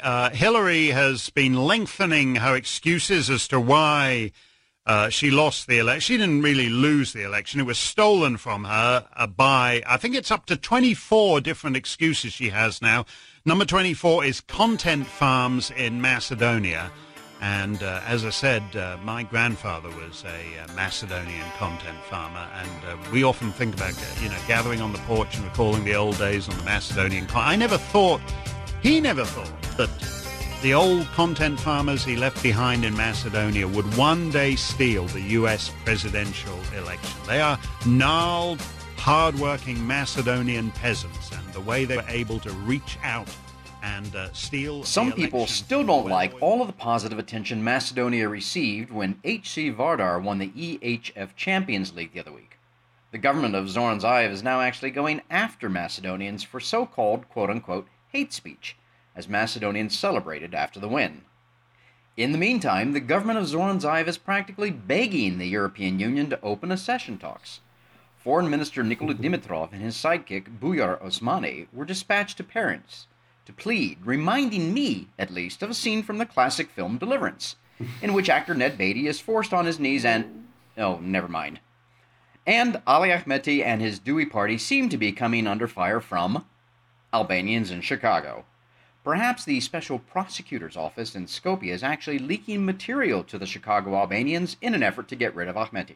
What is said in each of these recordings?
Uh, Hillary has been lengthening her excuses as to why uh, she lost the election. She didn't really lose the election. It was stolen from her uh, by, I think it's up to 24 different excuses she has now. Number 24 is content farms in Macedonia. And uh, as I said, uh, my grandfather was a uh, Macedonian content farmer, and we often think about, you know, gathering on the porch and recalling the old days on the Macedonian. Con- I never thought, he never thought that the old content farmers he left behind in Macedonia would one day steal the U.S. presidential election. They are gnarled, hard-working Macedonian peasants, and the way they were able to reach out and uh, steal. Some people still don't like all of the positive attention Macedonia received when HC Vardar won the EHF Champions League the other week. The government of Zoran Zaev is now actually going after Macedonians for so called quote unquote hate speech, as Macedonians celebrated after the win. In the meantime, the government of Zoran Zaev is practically begging the European Union to open accession talks. Foreign Minister Nikola Dimitrov and his sidekick Bujar Osmani were dispatched to Paris to plead, reminding me, at least, of a scene from the classic film Deliverance, in which actor Ned Beatty is forced on his knees and. Oh, never mind. And Ali Ahmeti and his DUI Party seem to be coming under fire from Albanians in Chicago. Perhaps the Special Prosecutor's Office in Skopje is actually leaking material to the Chicago Albanians in an effort to get rid of Ahmeti.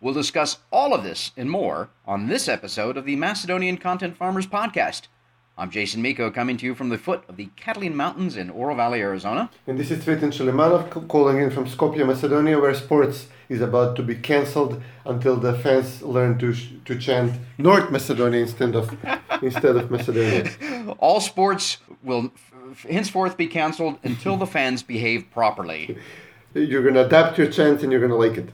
We'll discuss all of this and more on this episode of the Macedonian Content Farmers Podcast. I'm Jason Miko coming to you from the foot of the Catalina Mountains in Oro Valley, Arizona. And this is Cvetin Chilimanov calling in from Skopje, Macedonia, where sports is about to be cancelled until the fans learn to to chant North Macedonia instead of instead of Macedonia. All sports will henceforth be cancelled until the fans behave properly. You're going to adapt your chant and you're going to like it.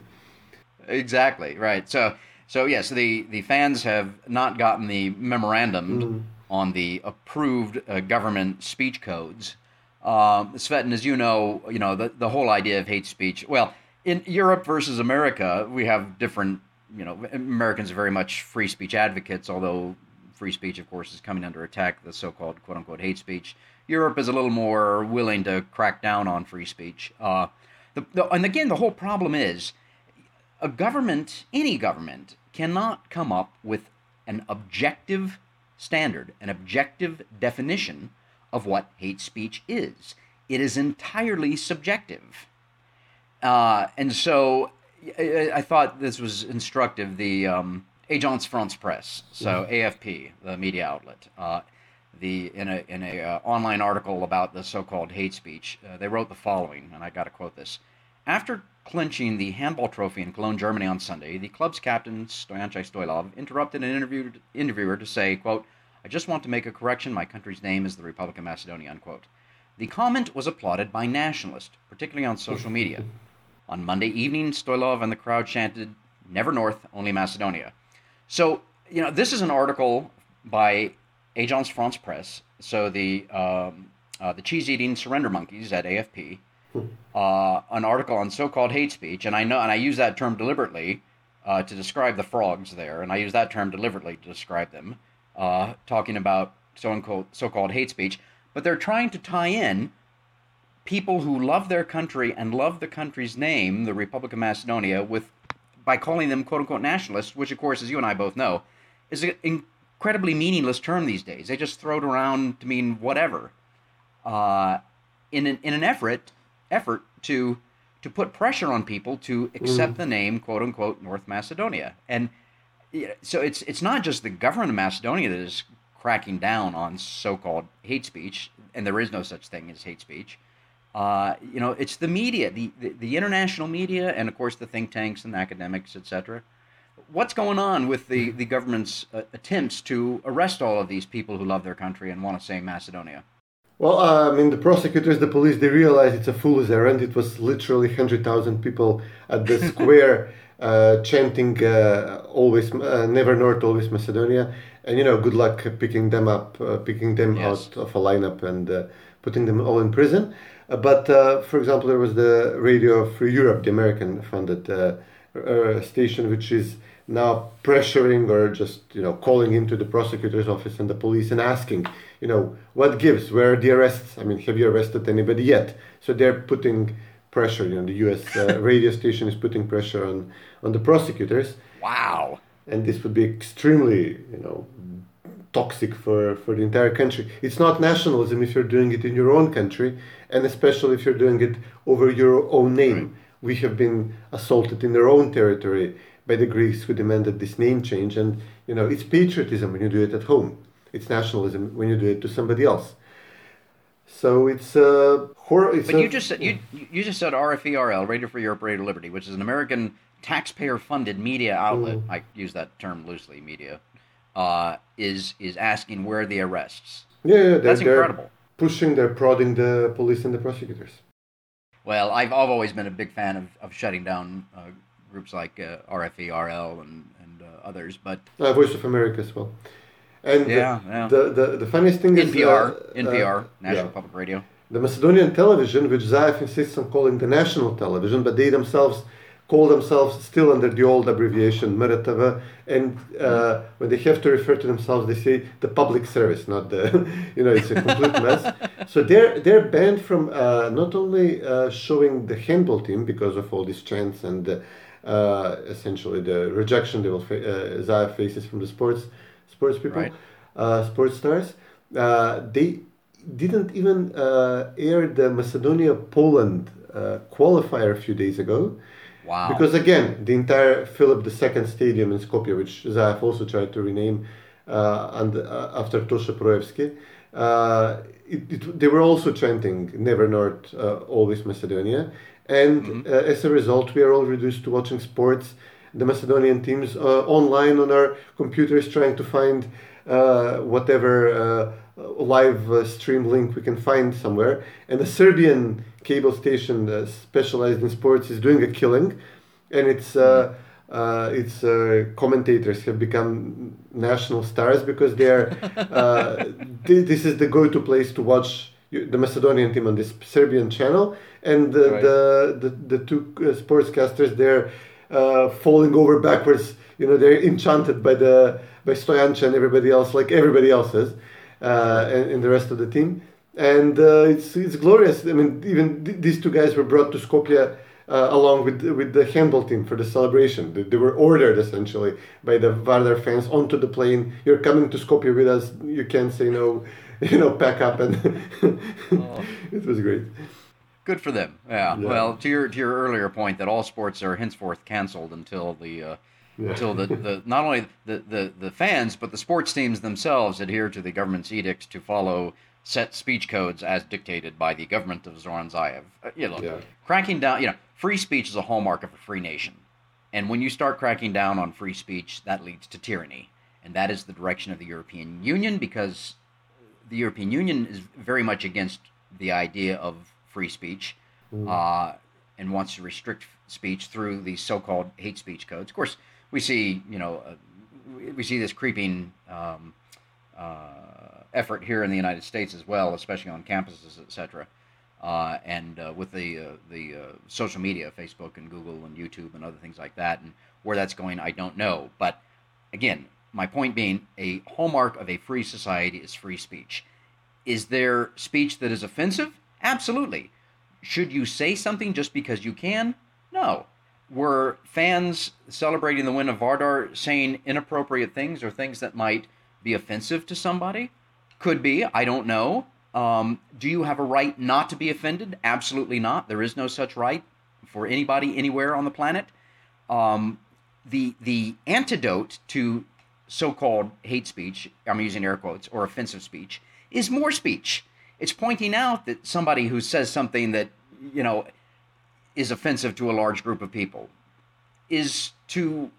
Exactly right. So so yes, the the fans have not gotten the memorandum. Mm on the approved uh, government speech codes. Uh, Cvetin, as you know, you know the, the whole idea of hate speech. Well, in Europe versus America, we have different. You know, Americans are very much free speech advocates, although free speech, of course, is coming under attack. The so-called "quote unquote" hate speech. Europe is a little more willing to crack down on free speech. Uh, the, the, and again, the whole problem is a government, any government, cannot come up with an objective standard, an objective definition of what hate speech is. It is entirely subjective. Uh, and so I, I, thought this was instructive. The um, Agence France Presse, so AFP, the media outlet, uh, the in a in a uh, online article about the so-called hate speech, uh, they wrote the following, and I got to quote this: After clinching the handball trophy in Cologne, Germany on Sunday, the club's captain, Stojanche Stoilov, interrupted an interview, interviewer to say, quote, I just want to make a correction. My country's name is the Republic of Macedonia, unquote. The comment was applauded by nationalists, particularly on social media. On Monday evening, Stoilov and the crowd chanted, Never North, only Macedonia. So, you know, this is an article by Agence France Presse, so the, um, uh, the cheese eating surrender monkeys at AFP, uh, an article on so called hate speech, and I know, and I use that term deliberately uh, to describe the frogs there, and I use that term deliberately to describe them, uh, talking about so-called, so-called hate speech, but they're trying to tie in people who love their country and love the country's name, the Republic of Macedonia, with by calling them quote unquote nationalists, which of course, as you and I both know, is an incredibly meaningless term these days. They just throw it around to mean whatever, uh, in an in an effort effort to to put pressure on people to accept mm. the name quote unquote North Macedonia. And so it's it's not just the government of Macedonia that is cracking down on so-called hate speech, and there is no such thing as hate speech. Uh, you know, it's the media, the, the, the international media, and of course the think tanks and academics, etc. What's going on with the the government's uh, attempts to arrest all of these people who love their country and want to say Macedonia? Well, uh, I mean, the prosecutors, the police, they realized it's a fool's errand. It was literally 100,000 people at the square uh, chanting uh, always uh, never north always macedonia and you know good luck picking them up uh, picking them yes. out of a lineup and uh, putting them all in prison uh, but for example there was the radio free europe the american funded station which is now pressuring or just you know calling into the prosecutor's office and the police and asking you know, what gives? Where are the arrests? I mean, have you arrested anybody yet? So they're putting pressure. You know, the U.S. Uh, radio station is putting pressure on on the prosecutors. Wow. And this would be extremely, you know, toxic for for the entire country. It's not nationalism if you're doing it in your own country, and especially if you're doing it over your own name. Right. We have been assaulted in our own territory by the Greeks who demanded this name change, and you know, it's patriotism when you do it at home. It's nationalism when you do it to somebody else. So it's a horror. But a, you just said you you just said RFE/RL, Radio Free Europe, Radio Liberty, which is an American taxpayer-funded media outlet. Mm. I use that term loosely, media. Uh, is is asking where are the arrests? Yeah, yeah that's incredible. Pushing, they're prodding the police and the prosecutors. Well, I've I've always been a big fan of, of shutting down uh, groups like uh, RFE/RL and and uh, others, but uh, Voice of America as well. And yeah, the, yeah. The, the, the funniest thing NPR, is NPR, NPR, National. Public Radio. The Macedonian television, which Zaev insists on calling the national television, but they themselves call themselves still under the old abbreviation MRTV, and uh, when they have to refer to themselves, they say the public service, not the, you know, it's a complete mess. So they're they're banned from uh, not only uh, showing the handball team because of all these chants and uh, essentially the rejection they will fa- uh, Zaev faces from the sports sports people, right. Uh, sports stars. they didn't even air the Macedonia Poland qualifier a few days ago Wow. Because again, the entire Philip II Stadium in Skopje, which Zaev also tried to rename uh, and, uh, after Toše Proeski, uh, it, it, they were also chanting Never North, uh, Always Macedonia. And mm-hmm. Uh, as a result, we are all reduced to watching sports, the Macedonian teams uh, online on our computers, trying to find whatever live stream link we can find somewhere. And the Serbian cable station uh, specialized in sports is doing a killing, and its uh, uh, its uh, commentators have become national stars because they are. Uh, th- this is the go-to place to watch the Macedonian team on this Serbian channel, and the right. the, the, the two uh, sportscasters they're falling over backwards. You know they're enchanted by the by Stojanche and everybody else, like everybody else is, and, and the rest of the team and uh, it's it's glorious. I mean, even th- these two guys were brought to Skopje uh, along with with the handball team for the celebration. They, they, were ordered essentially by the Vardar fans onto the plane. You're coming to Skopje with us. You can't say no. You know, pack up and oh. it was great. Good for them. Yeah. yeah. Well, to your to your earlier point that all sports are henceforth canceled until the. Uh, yeah. until the, the not only the, the, the fans but the sports teams themselves adhere to the government's edicts to follow set speech codes as dictated by the government of Zoran Zaev. Uh, you know, yeah. cracking down, you know, free speech is a hallmark of a free nation. And when you start cracking down on free speech, that leads to tyranny. And that is the direction of the European Union because the European Union is very much against the idea of free speech mm. uh, and wants to restrict speech through these so-called hate speech codes. Of course, we see, you know, uh, we see this creeping um, uh, effort here in the United States as well, especially on campuses, etc. Uh, and uh, with the uh, the uh, social media, Facebook and Google and YouTube and other things like that, and where that's going, I don't know. But again, my point being, a hallmark of a free society is free speech. Is there speech that is offensive? Absolutely. Should you say something just because you can? No. Were fans celebrating the win of Vardar saying inappropriate things or things that might be offensive to somebody? Could be. I don't know. Um, do you have a right not to be offended? Absolutely not. There is no such right for anybody anywhere on the planet. Um, the the antidote to so-called hate speech, I'm using air quotes, or offensive speech, is more speech. It's pointing out that somebody who says something that you know is offensive to a large group of people is to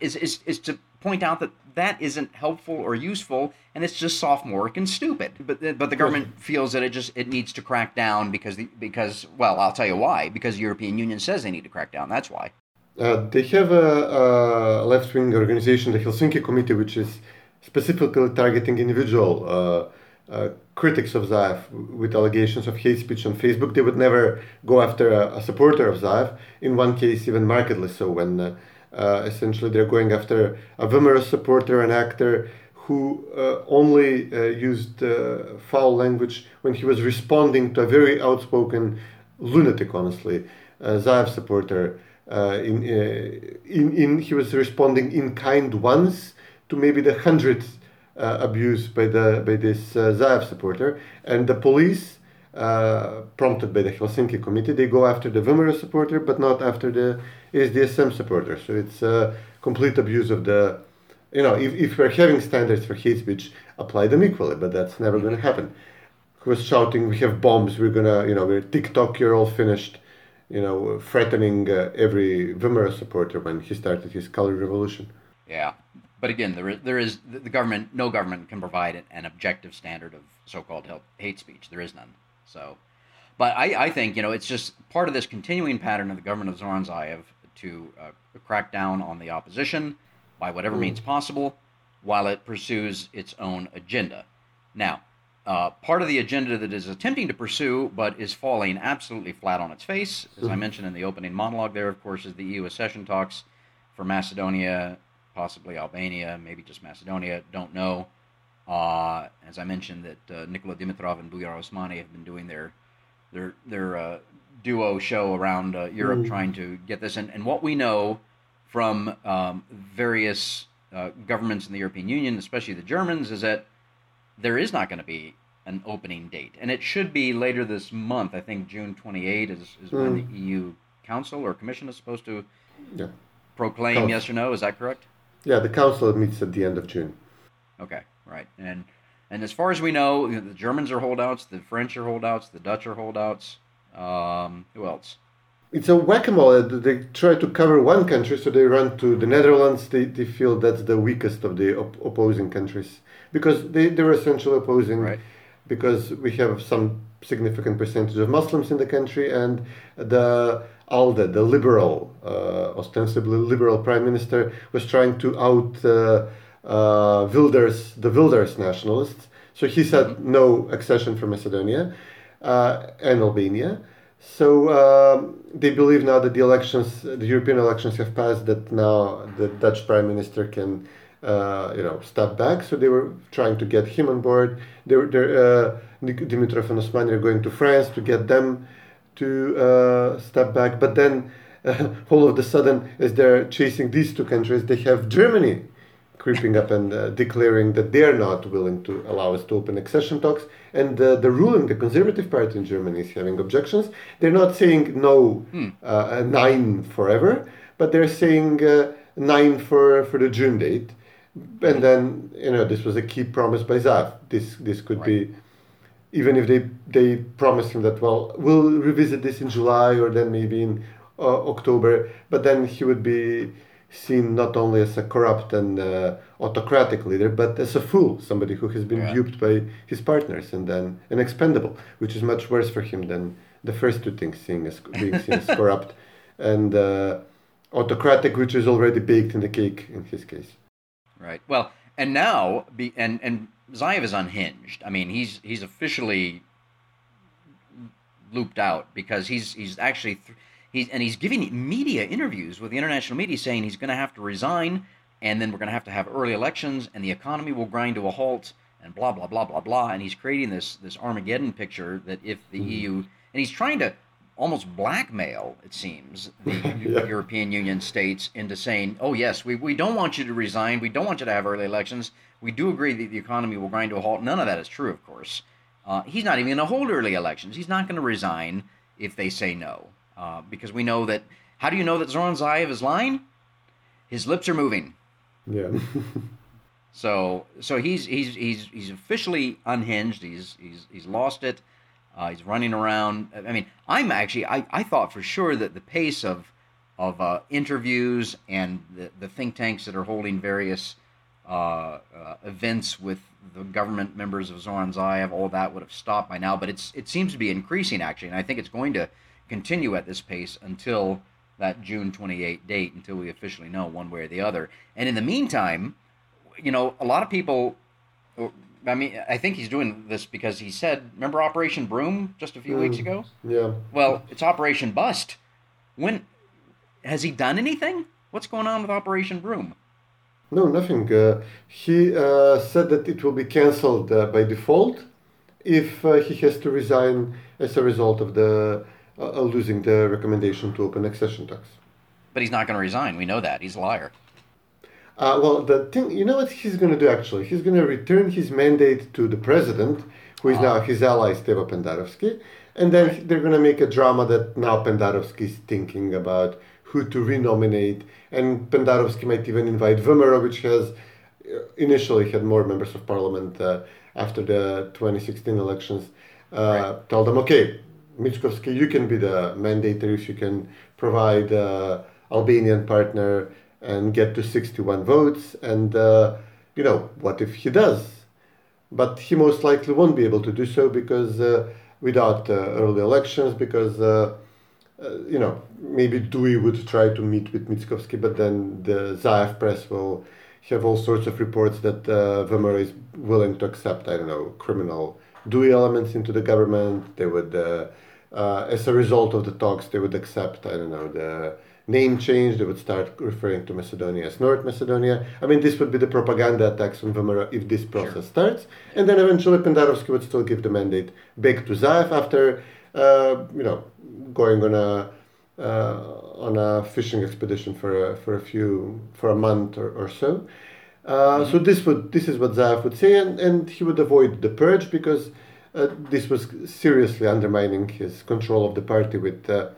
is is, is to point out that that isn't helpful or useful and it's just sophomoric and stupid. But but the government feels that it just it needs to crack down because the, because well I'll tell you why. Because the European Union says they need to crack down. That's why. Uh, they have a, a left-wing organization the Helsinki Committee which is specifically targeting individual uh, uh, critics of Zaev with allegations of hate speech on Facebook. They would never go after a, a supporter of Zaev. In one case, even markedly so, when uh, uh, essentially, they're going after a VMRO supporter, an actor who uh, only uh, used foul language when he was responding to a very outspoken lunatic, honestly, Zaev supporter. In, in, in, he was responding in kind once to maybe the hundredth abuse by the by this uh, Zaev supporter, and the police, uh, prompted by the Helsinki committee, they go after the VMRO supporter, but not after the SDSM supporter. So it's a complete abuse of the you know, if, if we're having standards for hate speech, apply them equally, but that's never going to happen. Who was shouting, we have bombs, we're to, you know, we're TikTok, you're all finished, you know, threatening uh, every VMRO supporter when he started his color revolution. Yeah. But again, there is, there is the government, no government can provide an objective standard of so called hate speech. There is none. So, but I, I think, you know, it's just part of this continuing pattern of the government of Zoran Zaev to uh, crack down on the opposition by whatever mm. means possible while it pursues its own agenda. Now, uh, part of the agenda that is attempting to pursue but is falling absolutely flat on its face, as I mm-hmm. mentioned in the opening monologue there, of course, is the EU accession talks for Macedonia, possibly Albania, maybe just Macedonia, don't know. Uh, as I mentioned, that uh, Nikola Dimitrov and Bujar Osmani have been doing their their their uh, duo show around uh, Europe, mm. trying to get this. And, and what we know from um, various uh, governments in the European Union, especially the Germans, is that there is not going to be an opening date. And it should be later this month. I think June 28 is, is mm. when the hmm. EU Council or Commission is supposed to yeah. proclaim yes or no. Is that correct? Yeah, the Council meets at the end of June. Okay, right. And and as far as we know, the Germans are holdouts, the French are holdouts, the Dutch are holdouts. Um, who else? it's a whack-a-mole. They try to cover one country, so they run to the Netherlands. They, they feel that's the weakest of the op- opposing countries because they, they're essentially opposing right. because we have some significant percentage of Muslims in the country and the ALDE, the liberal, uh, ostensibly liberal prime minister, was trying to out uh, uh, Wilders, the Wilders nationalists. So he said mm-hmm. no accession for Macedonia uh, and Albania. So um, they believe now that the elections, the European elections, have passed. That now the Dutch Prime Minister can, uh, you know, step back. So they were trying to get him on board. They were, uh, Dimitrov and Osmani are going to France to get them to uh, step back. But then, all of a sudden, as they're chasing these two countries, they have Germany creeping up and uh, declaring that they're not willing to allow us to open accession talks. And uh, the ruling, the Conservative Party in Germany, is having objections. They're not saying no, hmm. uh, nein forever, but they're saying uh, nein for, for the June date. And then, you know, this was a key promise by Zaev. This, this could right. be, even if they, they promised him that, well, we'll revisit this in July or then maybe in uh, October, but then he would be seen not only as a corrupt and uh, autocratic leader, but as a fool, somebody who has been yeah. duped by his partners and then an expendable, which is much worse for him than the first two things, seeing as being seen as corrupt and uh, autocratic, which is already baked in the cake in his case. Right. Well, and now, be, and and Zaev is unhinged. I mean, he's he's officially looped out because he's he's actually. Th- He's, and he's giving media interviews with the international media saying he's going to have to resign and then we're going to have to have early elections and the economy will grind to a halt and blah blah blah blah blah and he's creating this this armageddon picture that if the mm-hmm. eu and he's trying to almost blackmail it seems the yeah. european union states into saying oh yes we, we don't want you to resign we don't want you to have early elections we do agree that the economy will grind to a halt none of that is true of course uh, he's not even going to hold early elections he's not going to resign if they say no uh, because we know that. How do you know that Zoran Zaev is lying? His lips are moving. Yeah. so so he's he's he's he's officially unhinged. He's he's he's lost it. Uh, he's running around. I mean, I'm actually I, I thought for sure that the pace of of uh, interviews and the, the think tanks that are holding various uh, uh, events with the government members of Zoran Zaev, all that would have stopped by now. But it's it seems to be increasing actually, and I think it's going to continue at this pace until that June 28 date, until we officially know one way or the other. And in the meantime, you know, a lot of people. I mean, I think he's doing this because he said, "Remember Operation Broom just a few mm, weeks ago?" Yeah. Well, it's Operation Bust. When has he done anything? What's going on with Operation Broom? No, nothing. Uh, he uh, said that it will be cancelled uh, by default if uh, he has to resign as a result of the uh, losing the recommendation to open accession talks. But he's not going to resign. We know that. He's a liar. Uh, well, the thing, you know what he's going to do actually? He's going to return his mandate to the president, who is now his ally, Stevo Pendarovsky, and then they're going to make a drama that now Pendarovsky is thinking about who to renominate, and Pendarovsky might even invite VMRO, which has uh, initially had more members of parliament uh, after the 2016 elections, uh, right. tell them, okay, Mickovsky, you can be the mandator if you can provide uh, Albanian partner and get to 61 votes. And, uh, you know, what if he does? But he most likely won't be able to do so because uh, without uh, early elections, because, uh, uh, you know, maybe DUI would try to meet with Mickovsky, but then the Zaev press will have all sorts of reports that uh, VMRO is willing to accept, I don't know, criminal DUI elements into the government. They would, uh, as a result of the talks, they would accept, I don't know, the name change. They would start referring to Macedonia as North Macedonia. I mean, this would be the propaganda attacks on VMRO if this process sure. starts. And then eventually Pendarovsky would still give the mandate back to Zaev after, uh, you know, going on a uh, on a fishing expedition for a, for a few for a month or, or so. Uh, mm-hmm. So this would this is what Zaev would say, and, and he would avoid the purge because uh, this was seriously undermining his control of the party with uh,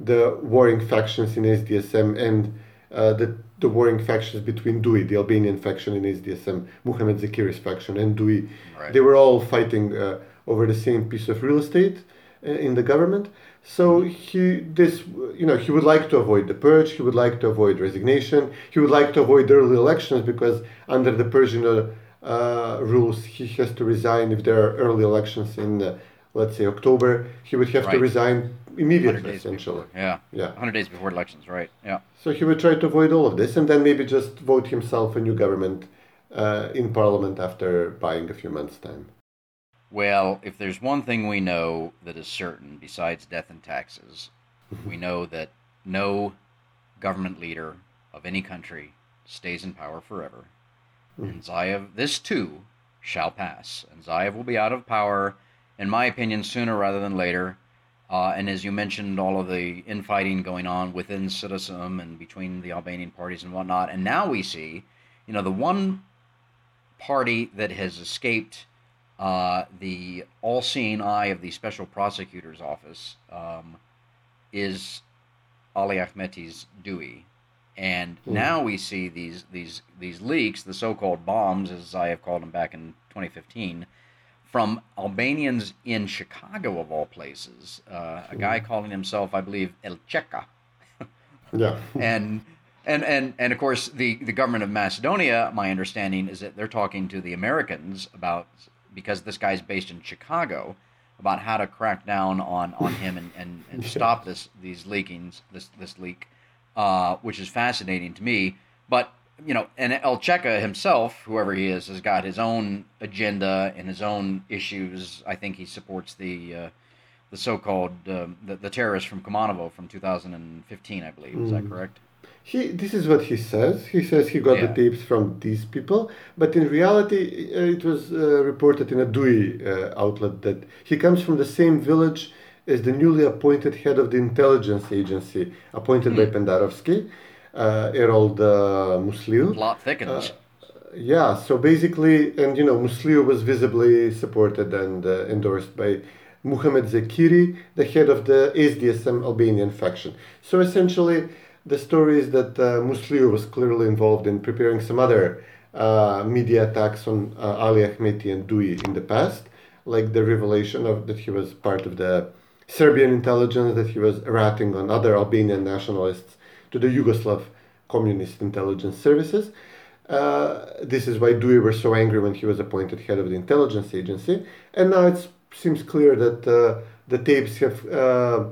the warring factions in SDSM and uh, the the warring factions between DUI, the Albanian faction in SDSM, Muhammad Zeqiri's faction, and DUI. Right. They were all fighting uh, over the same piece of real estate in the government. So he this you know he would like to avoid the purge. He would like to avoid resignation. He would like to avoid early elections because under the Przino uh, rules he has to resign if there are early elections in uh, let's say October. He would have right. to resign immediately essentially. Before. Yeah. Yeah. 100 days before elections, right? Yeah. So he would try to avoid all of this and then maybe just vote himself a new government uh, in parliament after buying a few months' time. Well, if there's one thing we know that is certain, besides death and taxes, we know that no government leader of any country stays in power forever. Mm. And Zaev, this too, shall pass. And Zaev will be out of power, in my opinion, sooner rather than later. Uh, and as you mentioned, all of the infighting going on within Citizen and between the Albanian parties and whatnot. And now we see, you know, the one party that has escaped uh, the all-seeing eye of the special prosecutor's office um, is Ali Ahmeti's DUI, and mm. now we see these these these leaks, the so-called bombs, as I have called them back in 2015, from Albanians in Chicago of all places. Uh, a guy hmm. calling himself, I believe, El Cheka. yeah. and and and and of course the the government of Macedonia, my understanding is that they're talking to the Americans about because this guy's based in Chicago about how to crack down on, on him and, and, and stop this these leakings this this leak, uh, which is fascinating to me. But you know, and El Cheka himself, whoever he is, has got his own agenda and his own issues. I think he supports the uh, the so-called uh, the, the terrorists from Kumanovo from 2015, I believe. Is mm. that correct? he this is what he says. He says he got yeah. the tapes from these people, but in reality, uh, it was uh, reported in a DUI uh, outlet that he comes from the same village as the newly appointed head of the intelligence agency, appointed mm. by hmm. Pendarovsky, uh, Erol uh, Musliu. Plot thickens. Yeah, so basically, and you know, Musliu was visibly supported and uh, endorsed by Muhammad Zeqiri, the head of the SDSM Albanian faction. So essentially the story is that uh, Musliu was clearly involved in preparing some other uh, media attacks on uh, Ali Ahmeti and Dui in the past, like the revelation of that he was part of the Serbian intelligence, that he was ratting on other Albanian nationalists to the Yugoslav communist intelligence services. Uh, this is why DUI was so angry when he was appointed head of the intelligence agency. And now it seems clear that uh, the tapes have uh,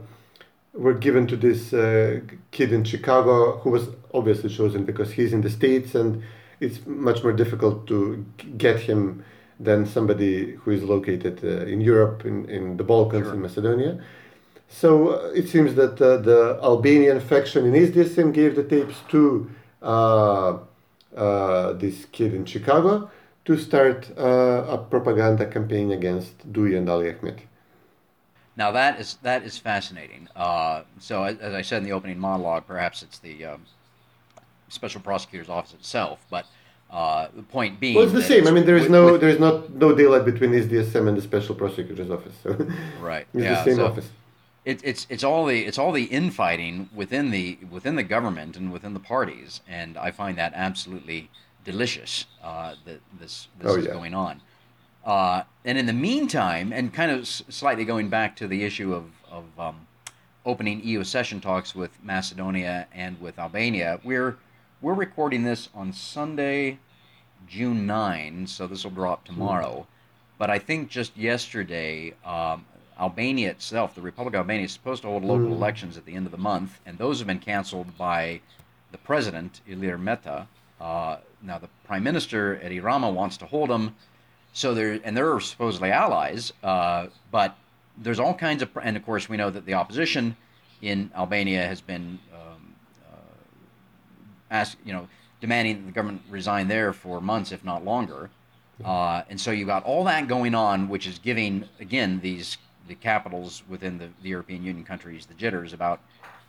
were given to this uh, kid in Chicago who was obviously chosen because he's in the States and it's much more difficult to get him than somebody who is located uh, in Europe, in, in the Balkans, sure. in Macedonia. So uh, it seems that uh, the Albanian faction in SDSM gave the tapes to uh, uh, this kid in Chicago to start uh, a propaganda campaign against Dui and Ali Ahmeti. Now that is that is fascinating. Uh, so as, as, I said in the opening monologue, perhaps it's the um, special prosecutor's office itself, but uh, the point being, well, it's the same. I mean, there is with, no with, there is not no daylight between SDSM and the special prosecutor's office. So right, it's yeah, the same so office. It, it's it's all the it's all the infighting within the within the government and within the parties, and I find that absolutely delicious uh, that this this oh, is yeah. going on. Uh, and in the meantime, and kind of slightly going back to the issue of, of um, opening EU accession talks with Macedonia and with Albania, we're we're recording this on Sunday, June 9, so this will drop hmm. tomorrow. Mm. But I think just yesterday, um, Albania itself, the Republic of Albania, is supposed to hold local mm. elections at the end of the month, and those have been canceled by the president, Ilir Meta. Uh, now, the prime minister, Edi Rama, wants to hold them so there, and they're supposedly allies, uh, but there's all kinds of, and of course we know that the opposition in Albania has been um, uh, asked, you know, demanding that the government resign there for months, if not longer. Uh, and so you've got all that going on, which is giving again these the capitals within the, the European Union countries the jitters about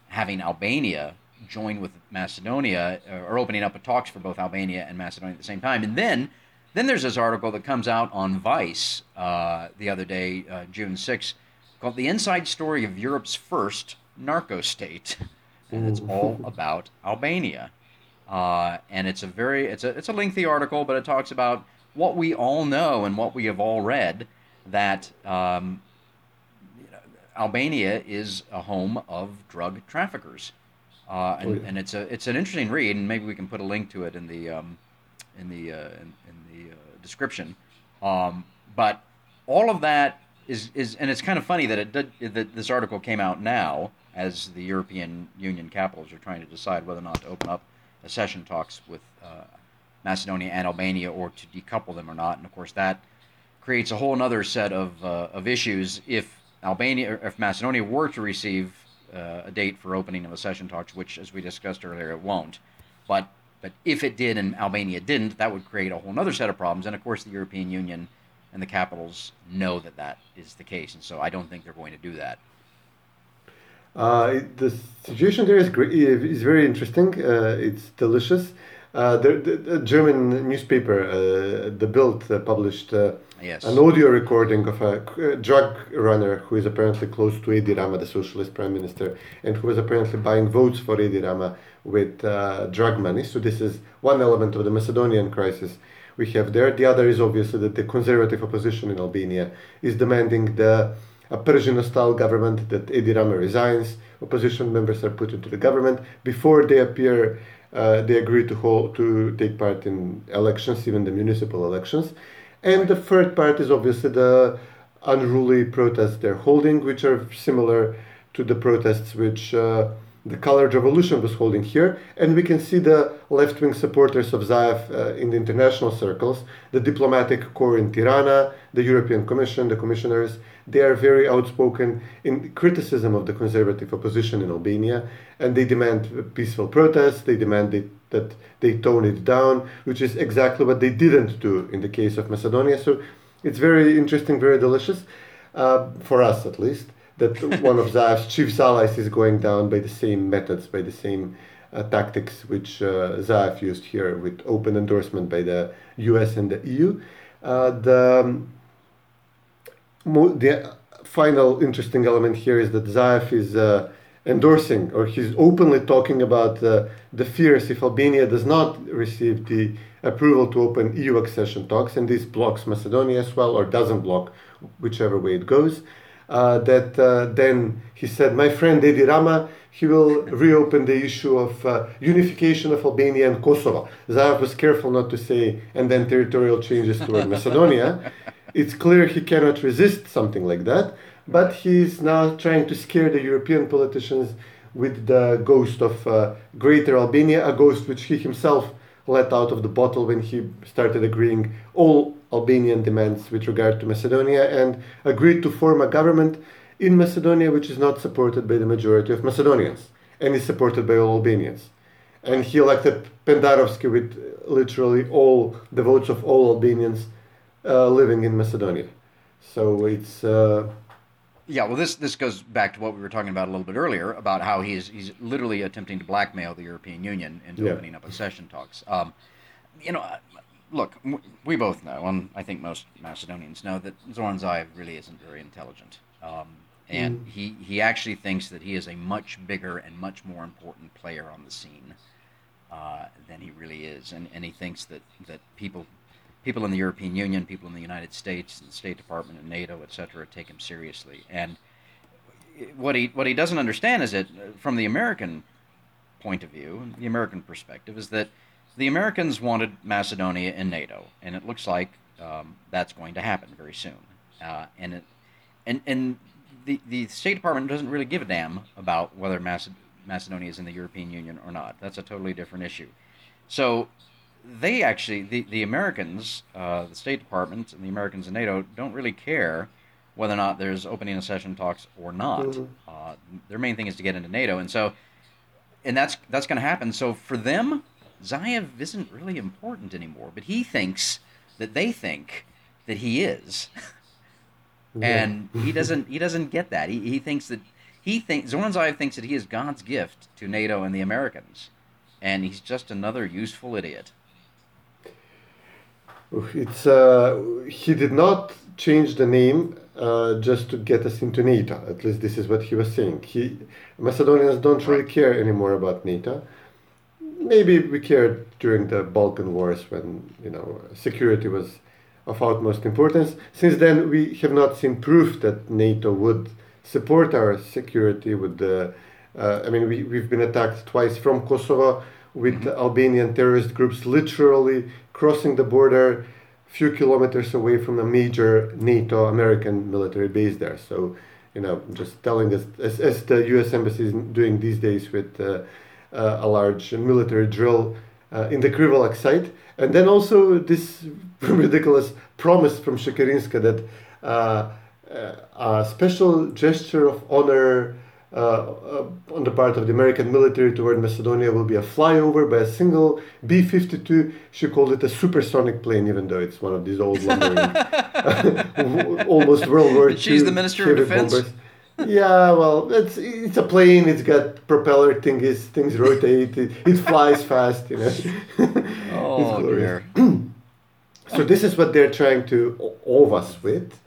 having Albania join with Macedonia uh, or opening up a talks for both Albania and Macedonia at the same time, and then then there's this article that comes out on Vice uh, the other day, uh, June 6th, called The Inside Story of Europe's First Narco State. And it's all about Albania. Uh, and it's a very it's a it's a lengthy article, but it talks about what we all know and what we have all read that um, Albania is a home of drug traffickers, uh, and, oh, yeah. and, it's a it's an interesting read, and maybe we can put a link to it in the um, in the uh, in, description. Um, but all of that is, is and it's kind of funny that it did, that this article came out now as the European Union capitals are trying to decide whether or not to open up accession talks with uh, Macedonia and Albania or to decouple them or not. And of course, that creates a whole other set of, uh, of issues if Albania, or if Macedonia were to receive uh, a date for opening of accession talks, which, as we discussed earlier, it won't. But but if it did and Albania didn't, that would create a whole other set of problems. And of course, the European Union and the capitals know that that is the case. And so I don't think they're going to do that. Uh, the situation there is great, is very interesting. Uh, it's delicious. Uh, the, the, the, German newspaper, uh, The Bild, uh, published uh, yes. an audio recording of a drug runner who is apparently close to Edi Rama, the socialist prime minister, and who is apparently buying votes for Edi Rama with uh, drug money. So this is one element of the Macedonian crisis we have there. The other is obviously that the conservative opposition in Albania is demanding the a Przino-style government that Edi Rama resigns. Opposition members are put into the government before they appear. Uh, they agree to hold to take part in elections, even the municipal elections. And the third part is obviously the unruly protests they're holding, which are similar to the protests which. Uh, the colored revolution was holding here and we can see the left-wing supporters of zaev uh, in the international circles the diplomatic corps in tirana the european commission the commissioners they are very outspoken in criticism of the conservative opposition in albania and they demand peaceful protests they demand they, that they tone it down which is exactly what they didn't do in the case of macedonia so it's very interesting very delicious uh, for us at least that one of Zaev's chief allies is going down by the same methods, by the same uh, tactics which uh, Zaev used here with open endorsement by the US and the EU. Uh, the, um, the final interesting element here is that Zaev is uh, endorsing or he's openly talking about uh, the fears if Albania does not receive the approval to open EU accession talks, and this blocks Macedonia as well, or doesn't block, whichever way it goes uh, that uh, then he said, my friend Edi Rama, he will reopen the issue of uh, unification of Albania and Kosovo. Zaev was careful not to say, and then territorial changes toward Macedonia. It's clear he cannot resist something like that, but he's now trying to scare the European politicians with the ghost of uh, Greater Albania, a ghost which he himself let out of the bottle when he started agreeing all Albanian demands with regard to Macedonia and agreed to form a government in Macedonia which is not supported by the majority of Macedonians and is supported by all Albanians. and he elected Pendarovsky with literally all the votes of all Albanians uh, living in Macedonia. So it's. Uh, yeah, well, this this goes back to what we were talking about a little bit earlier about how he's he's literally attempting to blackmail the European Union into yeah. opening up accession talks. Um, you know, look, we both know, and I think most Macedonians know that Zoran Zaev really isn't very intelligent. Um, and mm. he, he actually thinks that he is a much bigger and much more important player on the scene uh, than he really is. And, and he thinks that, that people people in the European Union, people in the United States, the State Department, and NATO, et cetera, take him seriously. And what he what he doesn't understand is that uh, from the American point of view, the American perspective, is that the Americans wanted Macedonia in NATO, and it looks like um, that's going to happen very soon. Uh, and it, and and the the State Department doesn't really give a damn about whether Maced- Macedonia is in the European Union or not. That's a totally different issue. So they actually the the Americans, uh, the State Department and the Americans in NATO don't really care whether or not there's opening accession talks or not. Mm-hmm. Uh, their main thing is to get into NATO, and so and that's that's going to happen. So for them Zaev isn't really important anymore, but he thinks that they think that he is. and he doesn't he doesn't get that. He, he thinks that he thinks Zoran Zaev thinks that he is God's gift to NATO and the Americans. And he's just another useful idiot. It's uh, he did not change the name uh, just to get us into NATO. At least this is what he was saying. He Macedonians don't really care anymore about NATO maybe we cared during the Balkan Wars when you know security was of utmost importance. Since then, we have not seen proof that NATO would support our security. With the, uh, I mean, we we've been attacked twice from Kosovo with mm-hmm. Albanian terrorist groups literally crossing the border a few kilometers away from a major NATO American military base there. So, you know, just telling us as, as the U.S. embassy is doing these days with. Uh, uh, a large military drill uh, in the Krivolak site. And then also this ridiculous promise from Shekerinska that uh, a special gesture of honor uh, uh, Uh, uh, on the part of the American military toward Macedonia will be a flyover by a single B 52. She called it a supersonic plane, even though it's one of these old lumbering, almost World War II. She's the Minister of Defense. Bombers yeah, well, it's it's a plane. It's got propeller thingies. Things rotate. It, it flies fast. You know. oh dear. so this is what they're trying to owe us with,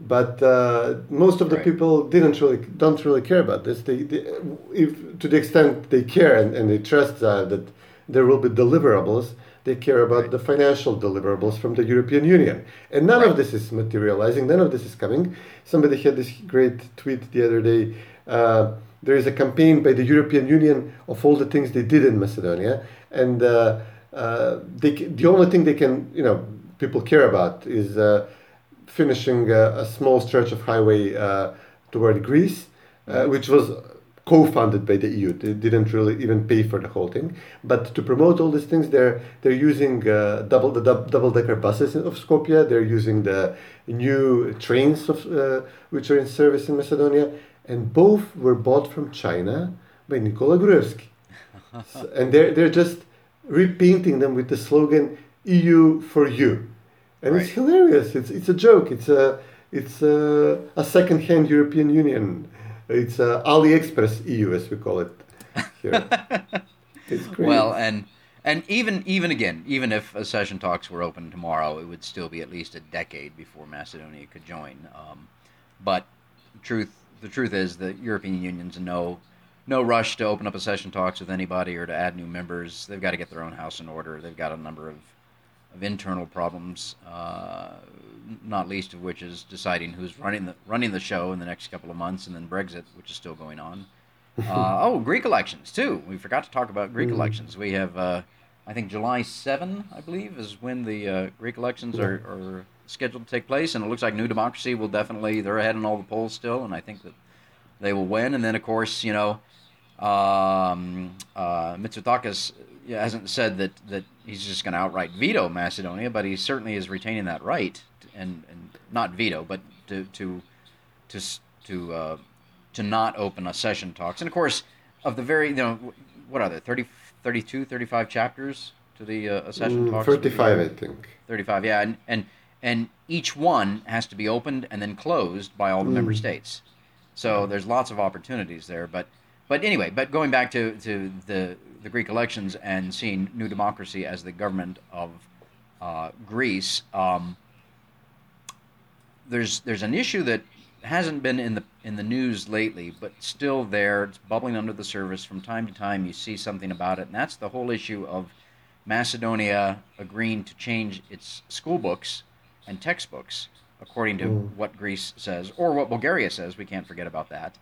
but uh, most of the right. people didn't really don't really care about this. They, they, if to the extent they care and, and they trust uh, that there will be deliverables, they care about right. the financial deliverables from the European Union. And none right. of this is materializing, none of this is coming. Somebody had this great tweet the other day. Uh, there is a campaign by the European Union of all the things they did in Macedonia, and uh, uh, they, the only thing they can, you know, people care about is uh, finishing a, a, small stretch of highway uh, toward Greece, uh, which was co-funded by the EU. They didn't really even pay for the whole thing. But to promote all these things, they're they're using uh, double the double decker buses of Skopje. They're using the new trains of uh, which are in service in Macedonia, and both were bought from China by Nikola Gruevski. so, and they're they're just repainting them with the slogan "EU for you," and right. it's hilarious. It's it's a joke. It's a it's a, a second-hand European Union it's uh, AliExpress EU, as we call it here. it's great. Well, and and even even again, even if accession talks were open tomorrow, it would still be at least a decade before Macedonia could join. Um, but truth, the truth is, the European Union's no no rush to open up accession talks with anybody or to add new members. They've got to get their own house in order. They've got a number of of internal problems. Uh, not least of which is deciding who's running the running the show in the next couple of months, and then Brexit, which is still going on. Uh, oh, Greek elections too. We forgot to talk about Greek mm. elections. We have, uh, I think, July seven, I believe, is when the uh, Greek elections are, are scheduled to take place, and it looks like New Democracy will definitely they're ahead in all the polls still, and I think that they will win. And then, of course, you know, um, uh, Mitsotakis hasn't said that, that he's just going to outright veto Macedonia, but he certainly is retaining that right and, and not veto, but to to to to uh, to not open accession talks. And of course, of the very, you know, what are there, 30, 32, 35 chapters to the uh, accession Mm, talks? 35, I think. 35, yeah. And, and, and each one has to be opened and then closed by all the member states. So there's lots of opportunities there. But, but anyway, but going back to, to the, the Greek elections and seeing New Democracy as the government of uh, Greece, um, there's there's an issue that hasn't been in the in the news lately, but still there. It's bubbling under the surface from time to time. You see something about it, and that's the whole issue of Macedonia agreeing to change its school books and textbooks according to what Greece says or what Bulgaria says. We can't forget about that.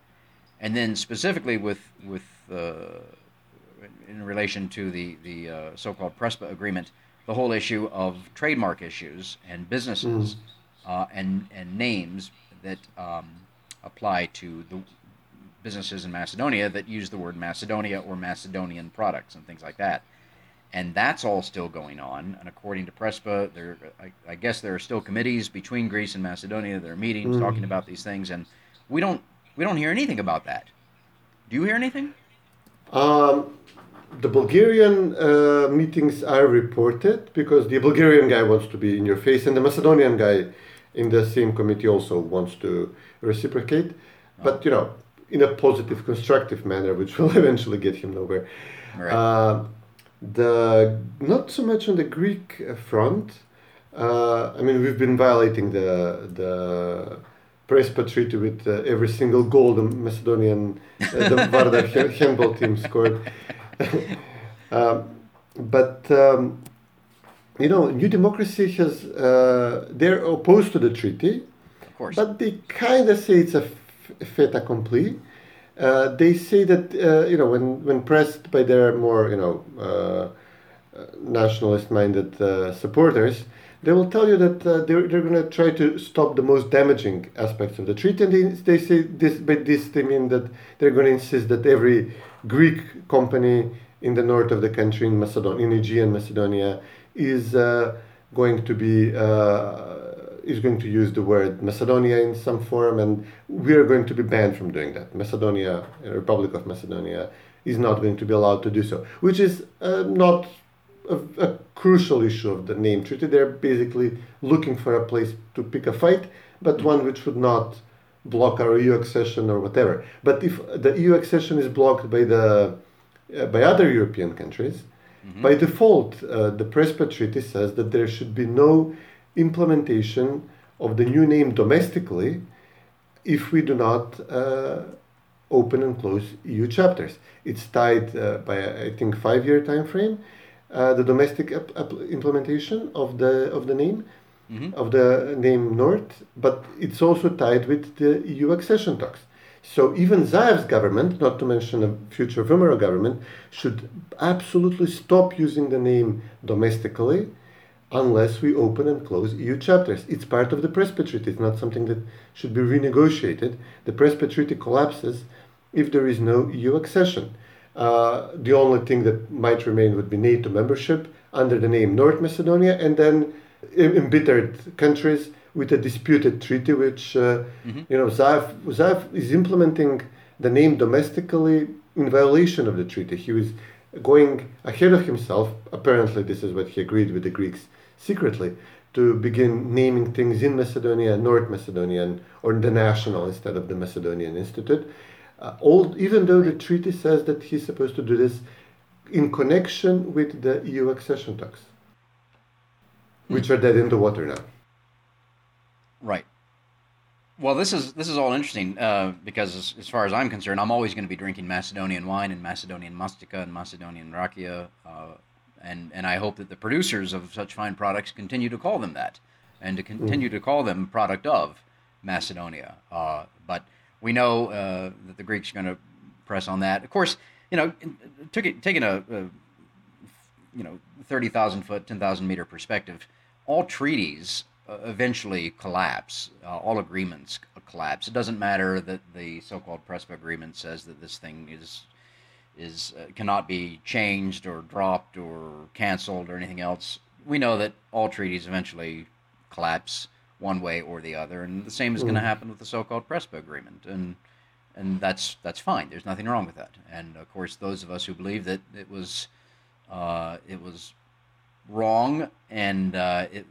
And then specifically with with uh, in relation to the the uh, so-called PRESPA agreement, the whole issue of trademark issues and businesses uh, and and names that um, apply to the businesses in Macedonia that use the word Macedonia or Macedonian products and things like that. And that's all still going on. And according to PRESPA, there, I, I guess there are still committees between Greece and Macedonia. There are meetings talking about these things, and we don't we don't hear anything about that. Do you hear anything? Um, the Bulgarian uh, meetings are reported because the Bulgarian guy wants to be in your face, and the Macedonian guy in the same committee also wants to reciprocate, but you know, in a positive, constructive manner, which will eventually get him nowhere. Right. Uh, the not so much on the Greek uh, front. Uh, I mean, we've been violating the the Prespa treaty with uh, every single goal the Macedonian uh, the Vardar handball team scored. um, but um, you know, New Democracy has uh, they're opposed to the treaty, Of course. but they kind of say it's a fait accompli. Uh, they say that uh, you know when when pressed by their more you know uh, uh, nationalist-minded uh, supporters, they will tell you that uh, they're, they're going to try to stop the most damaging aspects of the treaty, and they, they say this by this they mean that they're going to insist that every Greek company in the north of the country, in Macedonia, in Aegean Macedonia, is uh, going to be uh, is going to use the word Macedonia in some form, and we are going to be banned from doing that. Macedonia, Republic of Macedonia, is not going to be allowed to do so, which is uh, not a, a crucial issue of the name treaty. They're basically looking for a place to pick a fight, but one which would not block our EU accession or whatever. But if the EU accession is blocked by the uh, by other European countries, by default, uh, the Prespa Treaty says that there should be no implementation of the new name domestically if we do not uh, open and close EU chapters. It's tied uh, by I think five-year time frame, uh, the domestic implementation of the of the name of the name North, but it's also tied with the EU accession talks. So even Zaev's government, not to mention a future VMRO government, should absolutely stop using the name domestically unless we open and close EU chapters. It's part of the Prespa Treaty. It's not something that should be renegotiated. The Prespa Treaty collapses if there is no EU accession. Uh, the only thing that might remain would be NATO membership under the name North Macedonia, and then embittered countries with a disputed treaty, which uh, you know Zaev, Zaev is implementing the name domestically in violation of the treaty. He was going ahead of himself. Apparently, this is what he agreed with the Greeks secretly to begin naming things in Macedonia, North Macedonian, or the national instead of the Macedonian Institute. Uh, all, even though the treaty says that he's supposed to do this in connection with the EU accession talks, which are dead in the water now. Right. Well, this is this is all interesting uh, because, as, as far as I'm concerned, I'm always going to be drinking Macedonian wine and Macedonian mastica and Macedonian rakia, uh, and and I hope that the producers of such fine products continue to call them that, and to continue to call them product of Macedonia. Uh, but we know uh, that the Greeks are going to press on that. Of course, you know, took it, taking a, a you know, 30,000 foot, 10,000 meter perspective, all treaties uh, eventually collapse. Uh, all agreements collapse. It doesn't matter that the so-called Prespa agreement says that this thing is is uh, cannot be changed or dropped or canceled or anything else. We know that all treaties eventually collapse one way or the other, and the same is going to happen with the so-called Prespa agreement. And and that's that's fine. There's nothing wrong with that. And of course, those of us who believe that it was uh, it was wrong and uh, it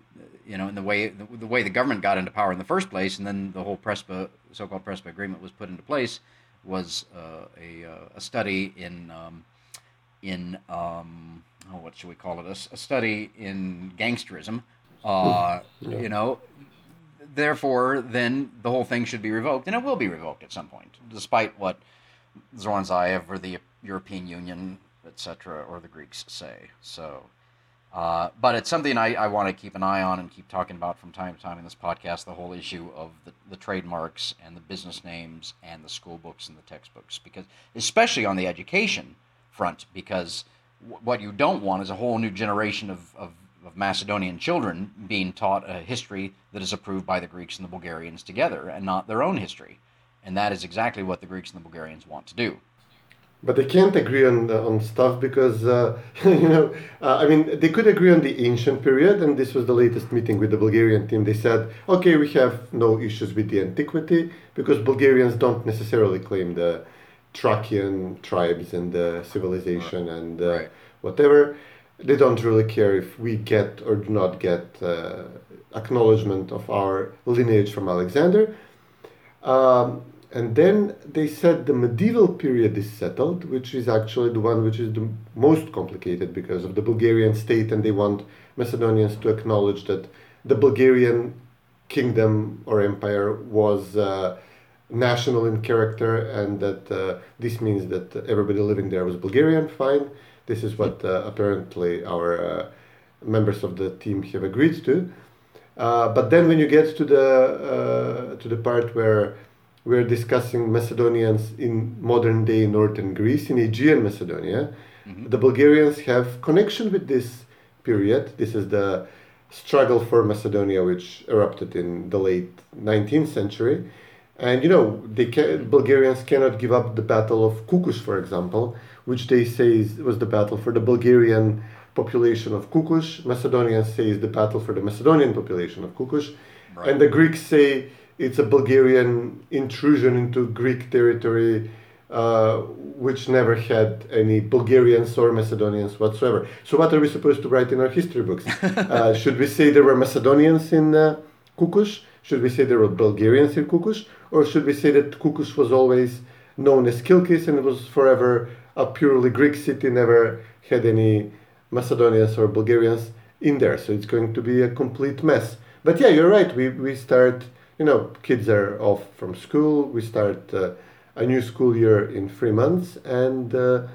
you know in the way the, the, way the government got into power in the first place, and then the whole Prespa so-called Prespa agreement was put into place was uh, a, uh, a study in um, in um, oh, what should we call it a, a study in gangsterism. Uh, yeah. You know, therefore, then the whole thing should be revoked, and it will be revoked at some point, despite what Zoran Zaev or the European Union, etc., or the Greeks say. So, uh, but it's something I, I want to keep an eye on and keep talking about from time to time in this podcast the whole issue of the, the trademarks and the business names and the school books and the textbooks, because especially on the education front, because w- what you don't want is a whole new generation of, of of Macedonian children being taught a history that is approved by the Greeks and the Bulgarians together and not their own history. And that is exactly what the Greeks and the Bulgarians want to do. But they can't agree on, on stuff because, uh, you know, uh, I mean, they could agree on the ancient period, and this was the latest meeting with the Bulgarian team. They said, okay, we have no issues with the antiquity because Bulgarians don't necessarily claim the Thracian tribes and the civilization and uh, right. whatever they don't really care if we get or do not get uh, acknowledgement of our lineage from Alexander. Um, and then they said the medieval period is settled, which is actually the one which is the most complicated because of the Bulgarian state, and they want Macedonians to acknowledge that the Bulgarian kingdom or empire was uh, national in character, and that uh, this means that everybody living there was Bulgarian. Fine this is what uh, apparently our uh, members of the team have agreed to. Uh, but then when you get to the to the part where we're discussing Macedonians in modern day northern Greece, in Aegean Macedonia. Mm-hmm. The Bulgarians have connection with this period. This is the struggle for Macedonia, which erupted in the late 19th century. And you know, the can, Bulgarians cannot give up the Battle of Kukush, for example, which they say is, was the battle for the Bulgarian population of Kukush. Macedonians say is the battle for the Macedonian population of Kukush. Right. And the Greeks say it's a Bulgarian intrusion into Greek territory, uh, which never had any Bulgarians or Macedonians whatsoever. So, what are we supposed to write in our history books? uh, should we say there were Macedonians in uh, Kukush? Should we say there were Bulgarians in Kukush? Or should we say that Kukush was always known as Kilkis and it was forever a purely Greek city, never had any Macedonians or Bulgarians in there. So it's going to be a complete mess. But yeah, you're right. We, we start, you know, kids are off from school. We start uh, a new school year in three months. And uh,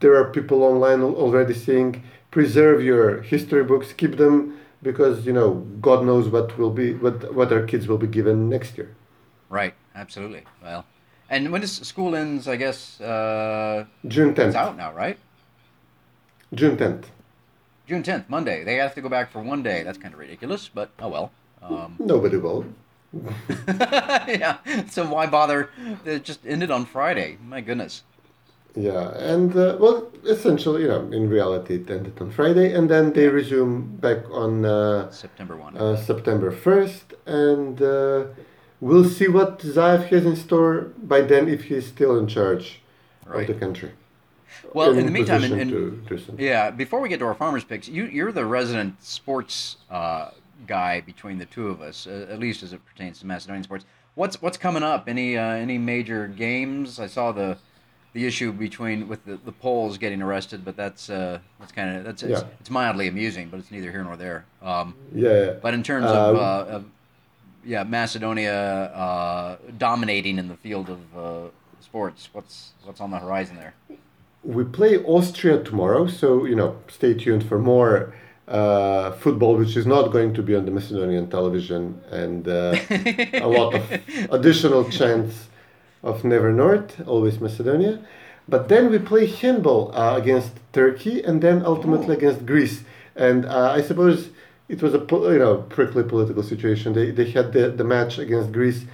there are people online already saying, preserve your history books, keep them because, you know, God knows what will be, what, what our kids will be given next year. Right. Absolutely. Well, and when does school ends? I guess uh, June tenth. It's out now, right? June tenth. June tenth, Monday. They have to go back for one day. That's kind of ridiculous, but oh well. Um, Nobody will. yeah. So why bother? It just ended on Friday. My goodness. Yeah, and uh, well, essentially, you know, in reality, it ended on Friday, and then they resume back on uh, September one. Uh, September first, and uh, we'll see what Zaev has in store by then if he's still in charge right. of the country. Well, in, in the meantime, in, in, to, to yeah, before we get to our farmers picks, you, you're the resident sports uh, guy between the two of us, uh, at least as it pertains to Macedonian sports. What's what's coming up? Any uh, any major games? I saw the the issue between with the, the Poles getting arrested, but that's uh, that's kind of that's it's, yeah. it's, mildly amusing, but it's neither here nor there. Um, yeah. But in terms of, uh, of yeah, Macedonia uh, dominating in the field of uh, sports. What's what's on the horizon there? We play Austria tomorrow, so you know, stay tuned for more uh, football, which is not going to be on the Macedonian television, and uh, a lot of additional chants of Never North, always Macedonia. But then we play handball uh, against Turkey, and then ultimately oh. against Greece. And uh, I suppose it was a you know prickly political situation. They they had the, the match against Greece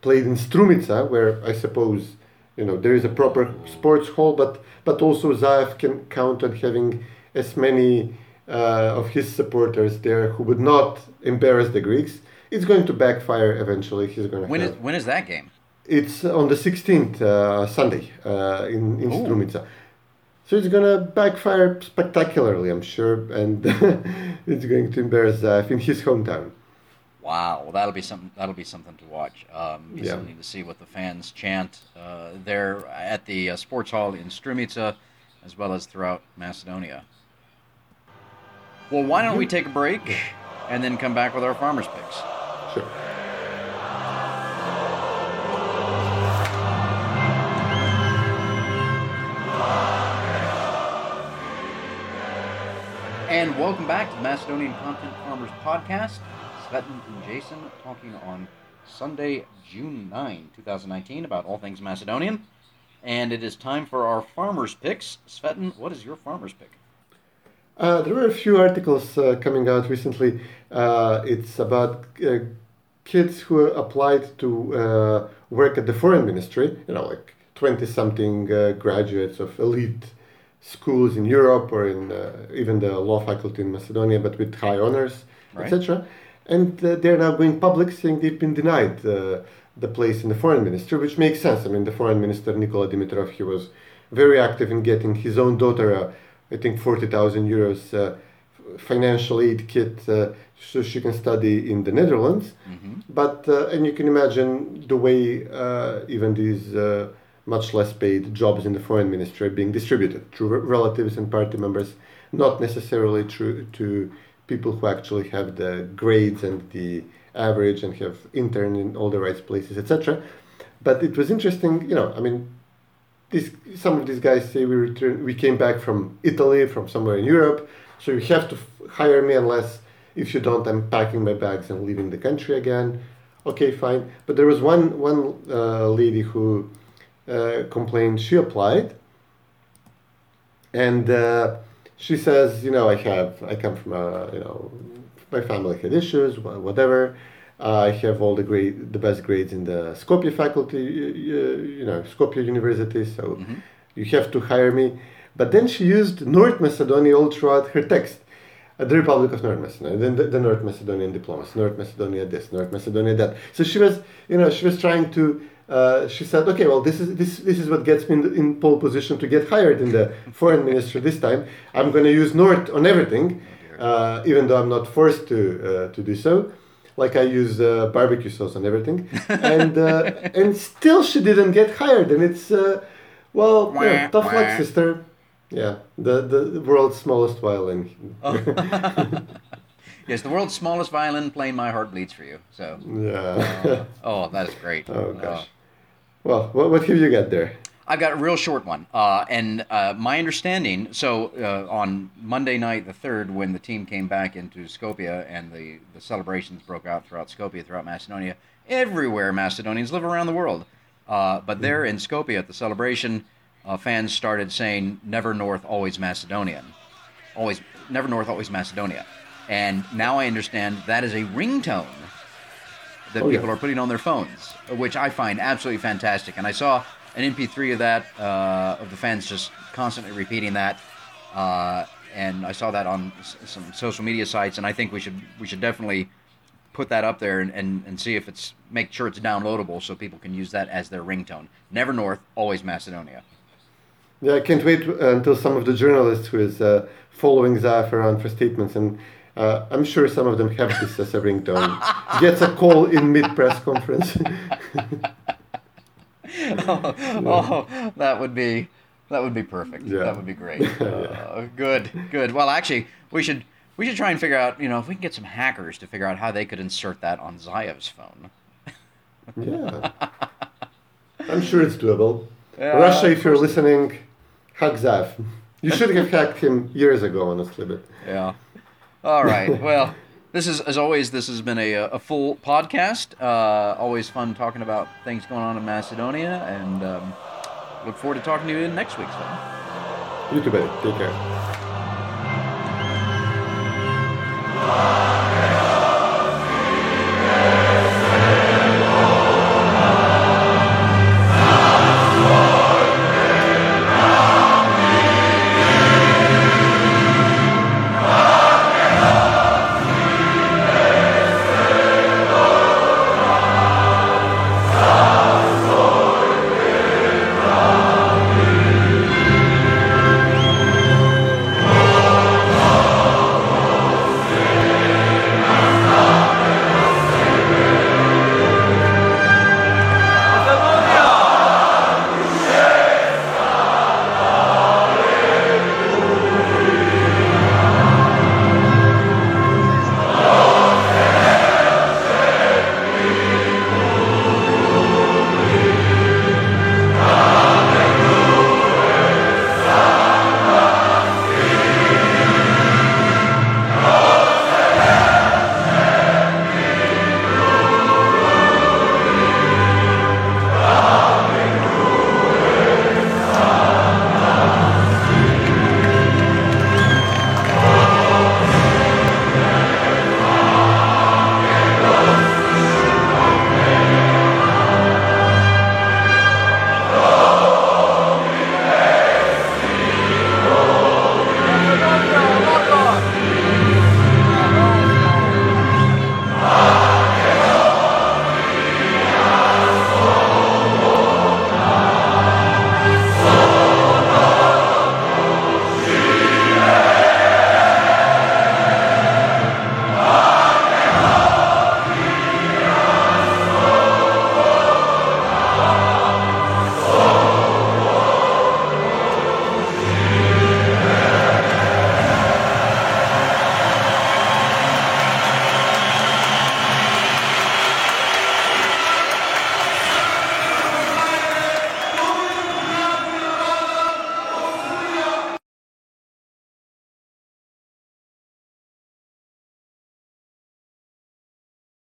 played in Strumica, where I suppose you know there is a proper sports hall, but but also Zaev can count on having as many uh, of his supporters there who would not embarrass the Greeks. It's going to backfire eventually. He's going to. When is when is that game? It's on the 16th, uh, Sunday, uh, in, in Ooh. Strumica. So it's gonna backfire spectacularly, I'm sure, and it's going to embarrass Zaev in his hometown. Wow, well that'll be something. That'll be something to watch. Um, be Yeah. something to see what the fans chant uh, there at the uh, sports hall in Strumica, as well as throughout Macedonia. Well, why don't we take a break and then come back with our farmers picks? Sure. And welcome back to the Macedonian Content Farmers Podcast. Cvetin and Jason talking on Sunday, June 9, 2019, about all things Macedonian. And it is time for our farmers picks. Cvetin, what is your farmers pick? Uh, there were a few articles uh, coming out recently. Uh, it's about uh, kids who applied to uh, work at the foreign ministry, you know, like 20 something uh, graduates of elite schools in Europe or in uh, even the law faculty in Macedonia, but with high honors, Right. etc. And uh, they're now going public saying they've been denied uh, the place in the foreign ministry, which makes sense. I mean, the foreign minister, Nikola Dimitrov, he was very active in getting his own daughter, I think, 40,000 euros uh, financial aid kit uh, so she can study in the Netherlands. But, uh, and you can imagine the way uh, even these uh, much less paid jobs in the foreign ministry being distributed to re- relatives and party members, not necessarily through to people who actually have the grades and the average and have interned in all the right places, etc. But it was interesting, you know, I mean, this, some of these guys say we return, we came back from Italy, from somewhere in Europe, so you have to hire me unless if you don't, I'm packing my bags and leaving the country again. Okay, fine. But there was one one uh, lady who uh, complained. She applied, and uh, she says, you know, I have, I come from a, you know, my family had issues, wha- whatever. I have all the grade, the best grades in the Skopje faculty, you, you know, Skopje University. So you have to hire me. But then she used North Macedonia all throughout her text. Uh, the Republic of North Macedonia, then the, the North Macedonian diplomacy, North Macedonia this, North Macedonia that. So she was, you know, she was trying to. Uh, she said, okay, well, this is this this is what gets me in, the, in pole position to get hired in the foreign ministry this time. I'm going to use Nord on everything, uh, even though I'm not forced to uh, to do so. Like I use uh, barbecue sauce on everything, and uh, and still she didn't get hired. And it's uh, well, you know, tough luck, sister. Yeah, the, the world's smallest violin. Yes, the world's smallest violin playing My Heart Bleeds for You. So, Yeah. oh, that is great. oh Uh, gosh. Well, what, what have you got there? I've got a real short one. Uh, and uh, my understanding so uh, on Monday night, the 3rd, when the team came back into Skopje and the, the celebrations broke out throughout Skopje, throughout Macedonia, everywhere Macedonians live around the world. Uh, but there in Skopje at the celebration, uh, fans started saying, Never North, always Macedonian. Always, Never North, always Macedonia. And now I understand that is a ringtone that Oh, yeah. people are putting on their phones, which I find absolutely fantastic. And I saw an MP3 of that, uh, of the fans just constantly repeating that, uh, and I saw that on s- some social media sites. And I think we should we should definitely put that up there and, and, and see if it's make sure it's downloadable so people can use that as their ringtone. Never North, always Macedonia. Yeah, I can't wait until some of the journalists who is uh, following Zaev around for statements, and uh, I'm sure some of them have this as a ringtone. Gets a call in mid press conference. oh, that would be that would be perfect. Yeah. That would be great. Uh, good, good. Well, actually, we should we should try and figure out. You know, if we can get some hackers to figure out how they could insert that on Zaev's phone. yeah, I'm sure it's doable. Yeah, Russia, if you're listening, hack Zaev. You should have hacked him years ago, honestly, but Yeah. All right. Well, this is as always. This has been a, a full podcast. Uh, always fun talking about things going on in Macedonia, and um, look forward to talking to you in next week's one. you too, buddy. Take care.